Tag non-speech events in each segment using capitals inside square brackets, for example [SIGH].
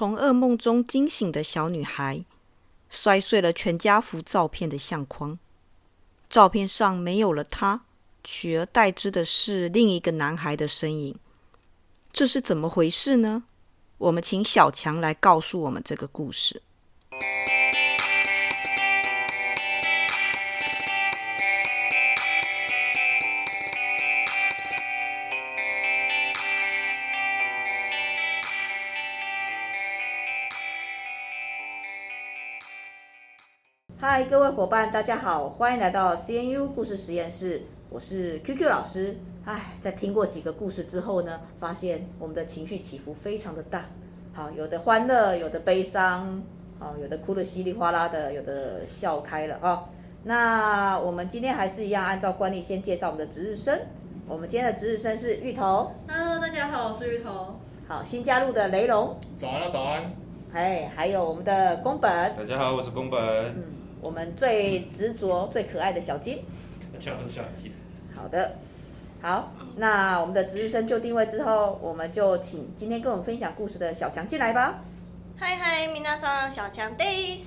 从噩梦中惊醒的小女孩，摔碎了全家福照片的相框。照片上没有了她，取而代之的是另一个男孩的身影。这是怎么回事呢？我们请小强来告诉我们这个故事。嗨，各位伙伴，大家好，欢迎来到 CNU 故事实验室，我是 QQ 老师。唉，在听过几个故事之后呢，发现我们的情绪起伏非常的大。好，有的欢乐，有的悲伤，好，有的哭得稀里哗啦的，有的笑开了啊。那我们今天还是一样，按照惯例先介绍我们的值日生。我们今天的值日生是芋头。Hello，大家好，我是芋头。好，新加入的雷龙。早安啊，早安。哎，还有我们的宫本。大家好，我是宫本。嗯。我们最执着、最可爱的小金，小小金。好的，好，那我们的值日生就定位之后，我们就请今天跟我们分享故事的小强进来吧。嗨嗨，米娜桑，小强 days。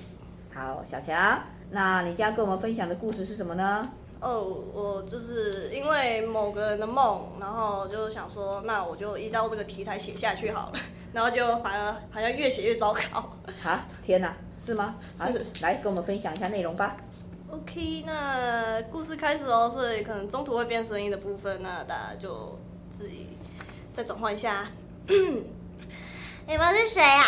好，小强，那你将跟我们分享的故事是什么呢？哦，我就是因为某个人的梦，然后就想说，那我就依照这个题材写下去好了，[LAUGHS] 然后就反而好像越写越糟糕。[LAUGHS] 啊，天哪，是吗？是。来，跟我们分享一下内容吧。OK，那故事开始哦，所以可能中途会变声音的部分，那大家就自己再转换一下。[COUGHS] 你们是谁呀？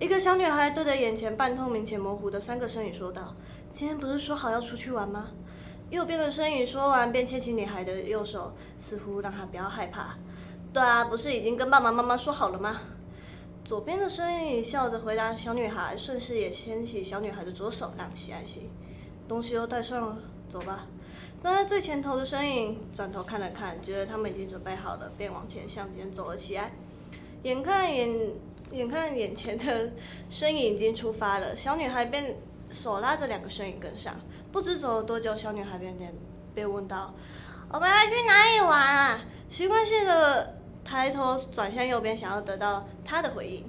一个小女孩对着眼前半透明且模糊的三个身影说道：“今天不是说好要出去玩吗？”右边的身影说完，便牵起女孩的右手，似乎让她不要害怕。对啊，不是已经跟爸爸妈妈说好了吗？左边的身影笑着回答小女孩，顺势也牵起小女孩的左手，让其安心。东西都带上了，走吧。站在最前头的身影转头看了看，觉得他们已经准备好了，便往前向前走了起来。眼看眼眼看眼前的身影已经出发了，小女孩便手拉着两个身影跟上。不知走了多久，小女孩便被问到：“我们要去哪里玩啊？”习惯性的抬头转向右边，想要得到他的回应。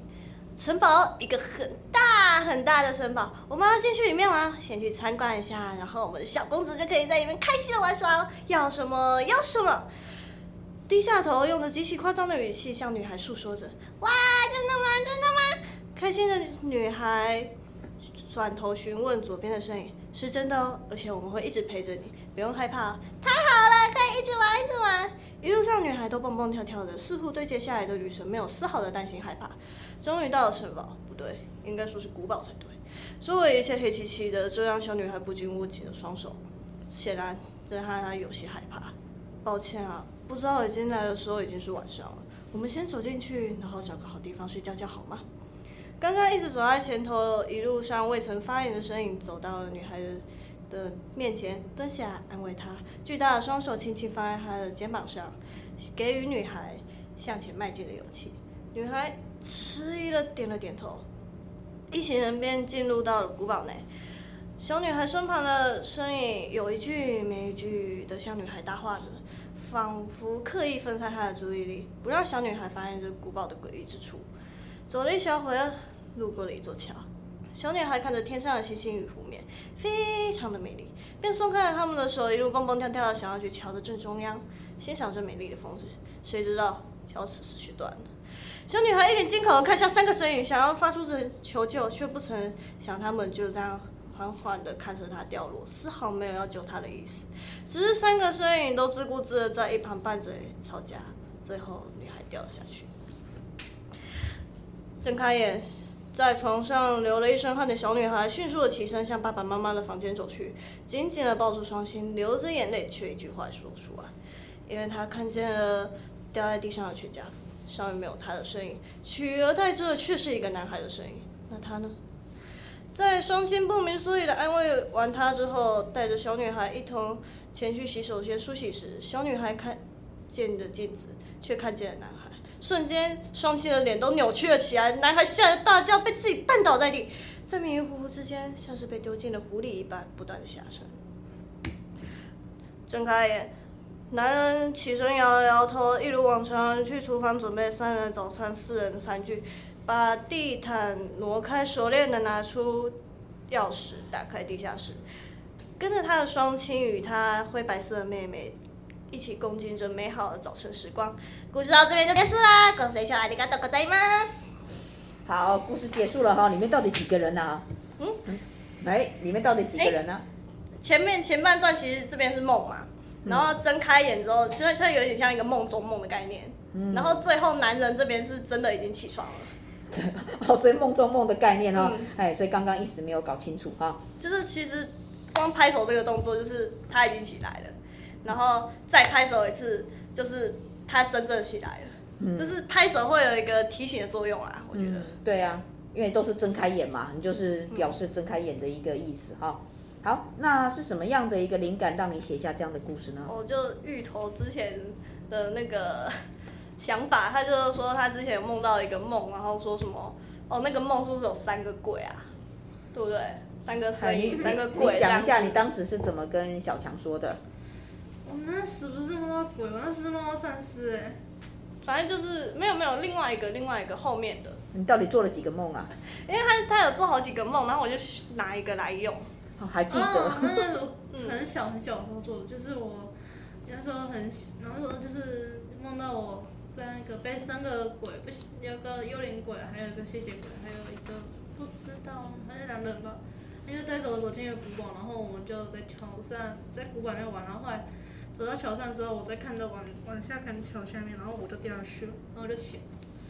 城堡，一个很大很大的城堡，我们要进去里面玩，先去参观一下，然后我们的小公主就可以在里面开心的玩耍，要什么要什么。低下头，用着极其夸张的语气向女孩诉说着：“哇，真的吗？真的吗？”开心的女孩转头询问左边的身影。是真的哦，而且我们会一直陪着你，不用害怕。太好了，可以一直玩，一直玩。一路上，女孩都蹦蹦跳跳的，似乎对接下来的旅程没有丝毫的担心害怕。终于到了城堡，不对，应该说是古堡才对。周围一切黑漆漆的，这让小女孩不禁握紧了双手，显然这让她有些害怕。抱歉啊，不知道已经来的时候已经是晚上了。我们先走进去，然后找个好地方睡觉觉好吗？刚刚一直走在前头，一路上未曾发言的身影走到了女孩的面前，蹲下安慰她，巨大的双手轻轻放在她的肩膀上，给予女孩向前迈进的勇气。女孩迟疑了，点了点头。一行人便进入到了古堡内。小女孩身旁的身影有一句没一句的向女孩搭话着，仿佛刻意分散她的注意力，不让小女孩发现这古堡的诡异之处。走了一小会儿。路过了一座桥，小女孩看着天上的星星与湖面，非常的美丽，便松开了他们的手，一路蹦蹦跳跳的想要去桥的正中央，欣赏这美丽的风景。谁知道桥此时却断了。小女孩一脸惊恐的看向三个身影，想要发出这求救，却不曾想他们就这样缓缓的看着她掉落，丝毫没有要救她的意思。只是三个身影都自顾自的在一旁拌嘴吵架，最后女孩掉了下去。睁开眼。在床上流了一身汗的小女孩，迅速的起身向爸爸妈妈的房间走去，紧紧的抱住双亲，流着眼泪，却一句话也说不出来，因为她看见了掉在地上的全家福，上面没有她的身影，取而代之的却是一个男孩的身影。那他呢？在双亲不明所以的安慰完她之后，带着小女孩一同前去洗手间梳洗时，小女孩看见的镜子，却看见了男孩。瞬间，双亲的脸都扭曲了起来。男孩吓得大叫，被自己绊倒在地，在迷迷糊糊之间，像是被丢进了湖里一般，不断的下沉。睁开眼，男人起身摇了摇头，一如往常去厨房准备三人的早餐、四人的餐具，把地毯挪开，熟练的拿出钥匙，打开地下室，跟着他的双亲与他灰白色的妹妹一起共进着美好的早晨时光。故事到这边就结束啦，恭喜小阿里嘎多ございます。好，故事结束了哈，里面到底几个人啊？嗯，哎，里面到底几个人呢？前面前半段其实这边是梦嘛，然后睁开眼之后，其实它有点像一个梦中梦的概念。嗯，然后最后男人这边是真的已经起床了。[LAUGHS] 哦，所以梦中梦的概念哈，哎，所以刚刚一时没有搞清楚哈。就是其实光拍手这个动作，就是他已经起来了， 然后再拍手一次，就是它真正起来了。嗯，就是拍手会有一个提醒的作用啊，我觉得。嗯，对啊，因为都是睁开眼嘛，你就是表示睁开眼的一个意思哈。好，那是什么样的一个灵感让你写下这样的故事呢？我就芋头之前的那个想法，他就是说他之前有梦到一个梦，然后说什么哦，那个梦是不是有三个鬼啊？对不对？三个声音，三个鬼。讲一下你当时是怎么跟小强说的？我那时不是梦到鬼，我那时是梦到丧尸哎。反正就是没有没有另外一个另外一个后面的。你到底做了几个梦啊？[LAUGHS] 因为他他有做好几个梦，然后我就拿一个来用。还记得？哦、那个 [LAUGHS] 我很小很小的时候做的，就是我那时候很，然后说就是梦到我在那个被三个鬼，不是有个幽灵鬼，还有一个吸血鬼，还有一个不知道，还是两人吧。因为带着我走进一个古堡，然后我们就在桥上，在古堡里面玩，然后后来走到桥上之后，我再看着往往下看桥下面，然后我就掉下去了，然后我就起来。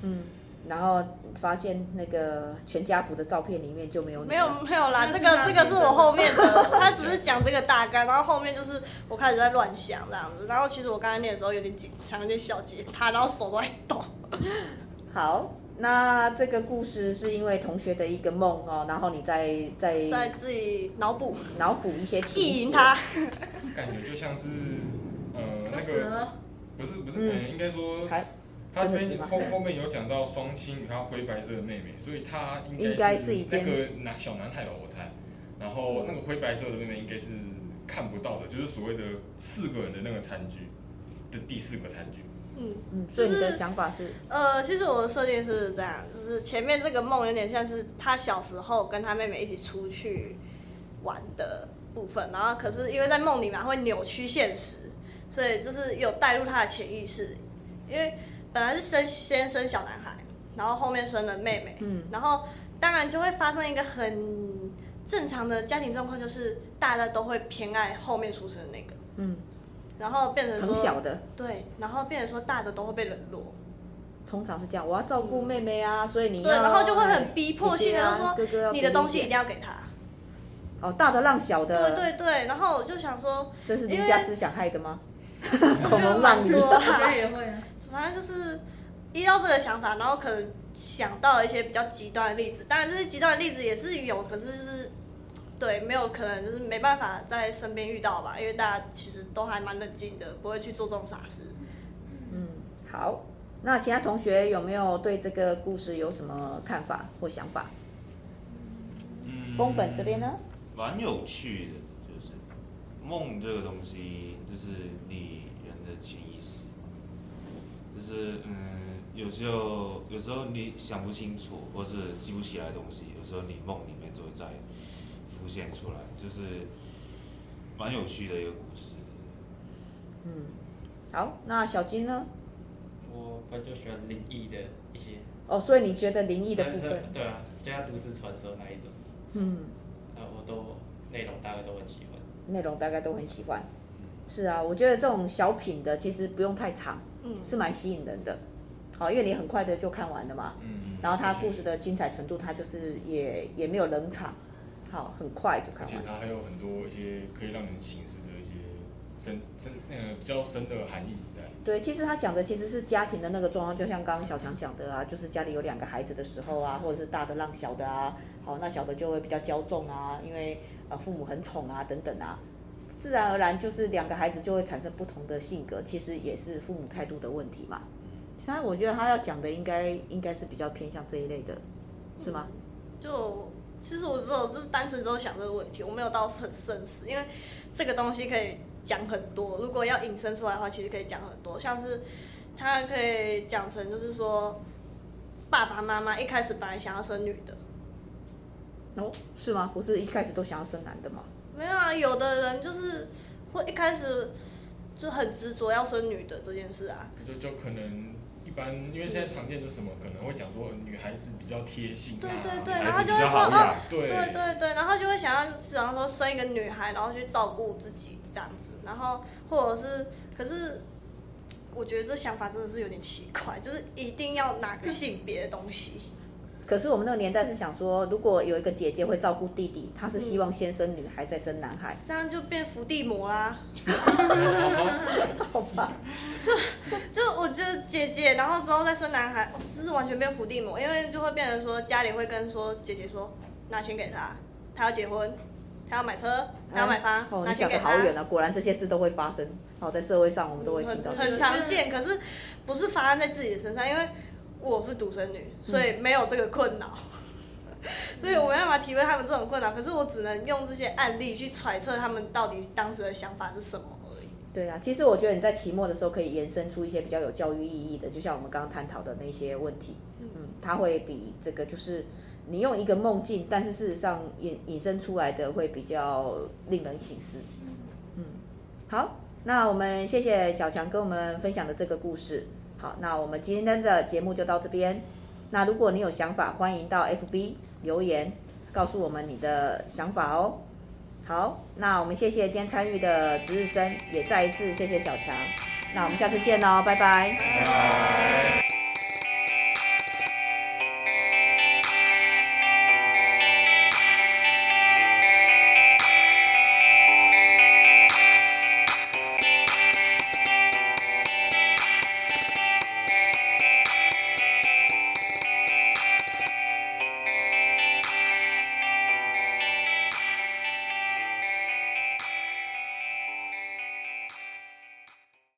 嗯。然后发现那个全家福的照片里面就没有你。没有没有啦，这个这个是我后面的，[LAUGHS] 他只是讲这个大概，然后后面就是我开始在乱想这样子，然后其实我刚才念的时候有点紧张，有点小结他，然后手都在抖。[LAUGHS] 好，那这个故事是因为同学的一个梦哦，然后你再再再自己脑补脑补一些情节，意淫他。感觉就像是呃那个不是不是，嗯，应该说。他这边后后面有讲到双亲与他灰白色的妹妹，所以他应该是那个男小男孩吧，我猜。然后那个灰白色的妹妹应该是看不到的，就是所谓的四个人的那个餐具的第四个餐具。嗯嗯，所以你的想法是？呃，其实我的设定是这样，就是前面这个梦有点像是他小时候跟他妹妹一起出去玩的部分，然后可是因为在梦里面会扭曲现实，所以就是有带入他的潜意识，因为。本来是生先生小男孩，然后后面生了妹妹，嗯，然后当然就会发生一个很正常的家庭状况，就是大家都会偏爱后面出生的那个，嗯，然后变成小的，对，然后变成说大的都会被冷落，通常是这样，我要照顾妹妹啊，所以你对，然后就会很逼迫性的说哥哥你的东西一定要给他，哦，大的让小的，对对对，然后我就想说，这是儒家思想害的吗？恐龙让梨，我觉得也会啊。反正就是依照这个想法，然后可能想到一些比较极端的例子。当然，这些极端的例子也是有，可是就是对，没有可能就是没办法在身边遇到吧，因为大家其实都还蛮冷静的，不会去做这种傻事。嗯，好，那其他同学有没有对这个故事有什么看法或想法？嗯，宫本这边呢？蛮有趣的，就是梦这个东西，就是你人的潜意识。就是嗯，有时候有时候你想不清楚，或是记不起来的东西，有时候你梦里面就会再浮现出来，就是蛮有趣的一个故事。嗯，好，那小金呢？我本就喜欢灵异的一些。哦，所以你觉得灵异的部分？对啊，就像都市传说那一种。嗯。啊，我都内容大概都很喜欢。内容大概都很喜欢。是啊，我觉得这种小品的其实不用太长。嗯，是蛮吸引人的，好，因为你很快的就看完了嘛，嗯，然后它故事的精彩程度，它就是也也没有冷场，好，很快就看完。而且它还有很多一些可以让人醒思的一些深深呃比较深的含义在。对，其实他讲的其实是家庭的那个状况，就像刚刚小强讲的啊，就是家里有两个孩子的时候啊，或者是大的让小的啊，好，那小的就会比较骄纵啊，因为呃父母很宠啊等等啊。自然而然就是两个孩子就会产生不同的性格，其实也是父母态度的问题嘛。其他我觉得他要讲的应该应该是比较偏向这一类的，是吗？就其实我只有就是单纯只有想这个问题，我没有到很深思，因为这个东西可以讲很多。如果要引申出来的话，其实可以讲很多，像是他可以讲成就是说，爸爸妈妈一开始本来想要生女的。哦，是吗？不是一开始都想要生男的吗？没有啊，有的人就是会一开始就很执着要生女的这件事啊。就就可能一般，因为现在常见就是什么，可能会讲说女孩子比较贴心啊，对对对，然后就会说哦，对对对对，然后就会想要想要说生一个女孩，然后去照顾自己这样子，然后或者是，可是我觉得这想法真的是有点奇怪，就是一定要哪个性别的东西。可是我们那个年代是想说，如果有一个姐姐会照顾弟弟，她是希望先生女孩再生男孩，这样就变伏地魔啦。[LAUGHS] 好吧。[LAUGHS] 姐姐，然后之后再生男孩，哦，这是完全变伏地魔，因为就会变成说家里会跟说姐姐说，拿钱给他，他要结婚，他要买车，他要买房，哦，拿钱给他。好远啊！果然这些事都会发生。好，在社会上我们都会听到。很很常见，可是不是发生在自己的身上，因为。我是独生女，所以没有这个困扰，嗯、[LAUGHS] 所以我没办法体会他们这种困扰。可是我只能用这些案例去揣测他们到底当时的想法是什么。对啊，其实我觉得你在期末的时候可以延伸出一些比较有教育意义的，就像我们刚刚探讨的那些问题。嗯，它会比这个就是你用一个梦境，但是事实上引引申出来的会比较令人醒思。嗯，好，那我们谢谢小强跟我们分享的这个故事。好，那我们今天的节目就到这边。那如果你有想法，欢迎到 FB 留言告诉我们你的想法哦。好，那我们谢谢今天参与的值日生，也再一次谢谢小强。那我们下次见喽，拜拜。拜拜。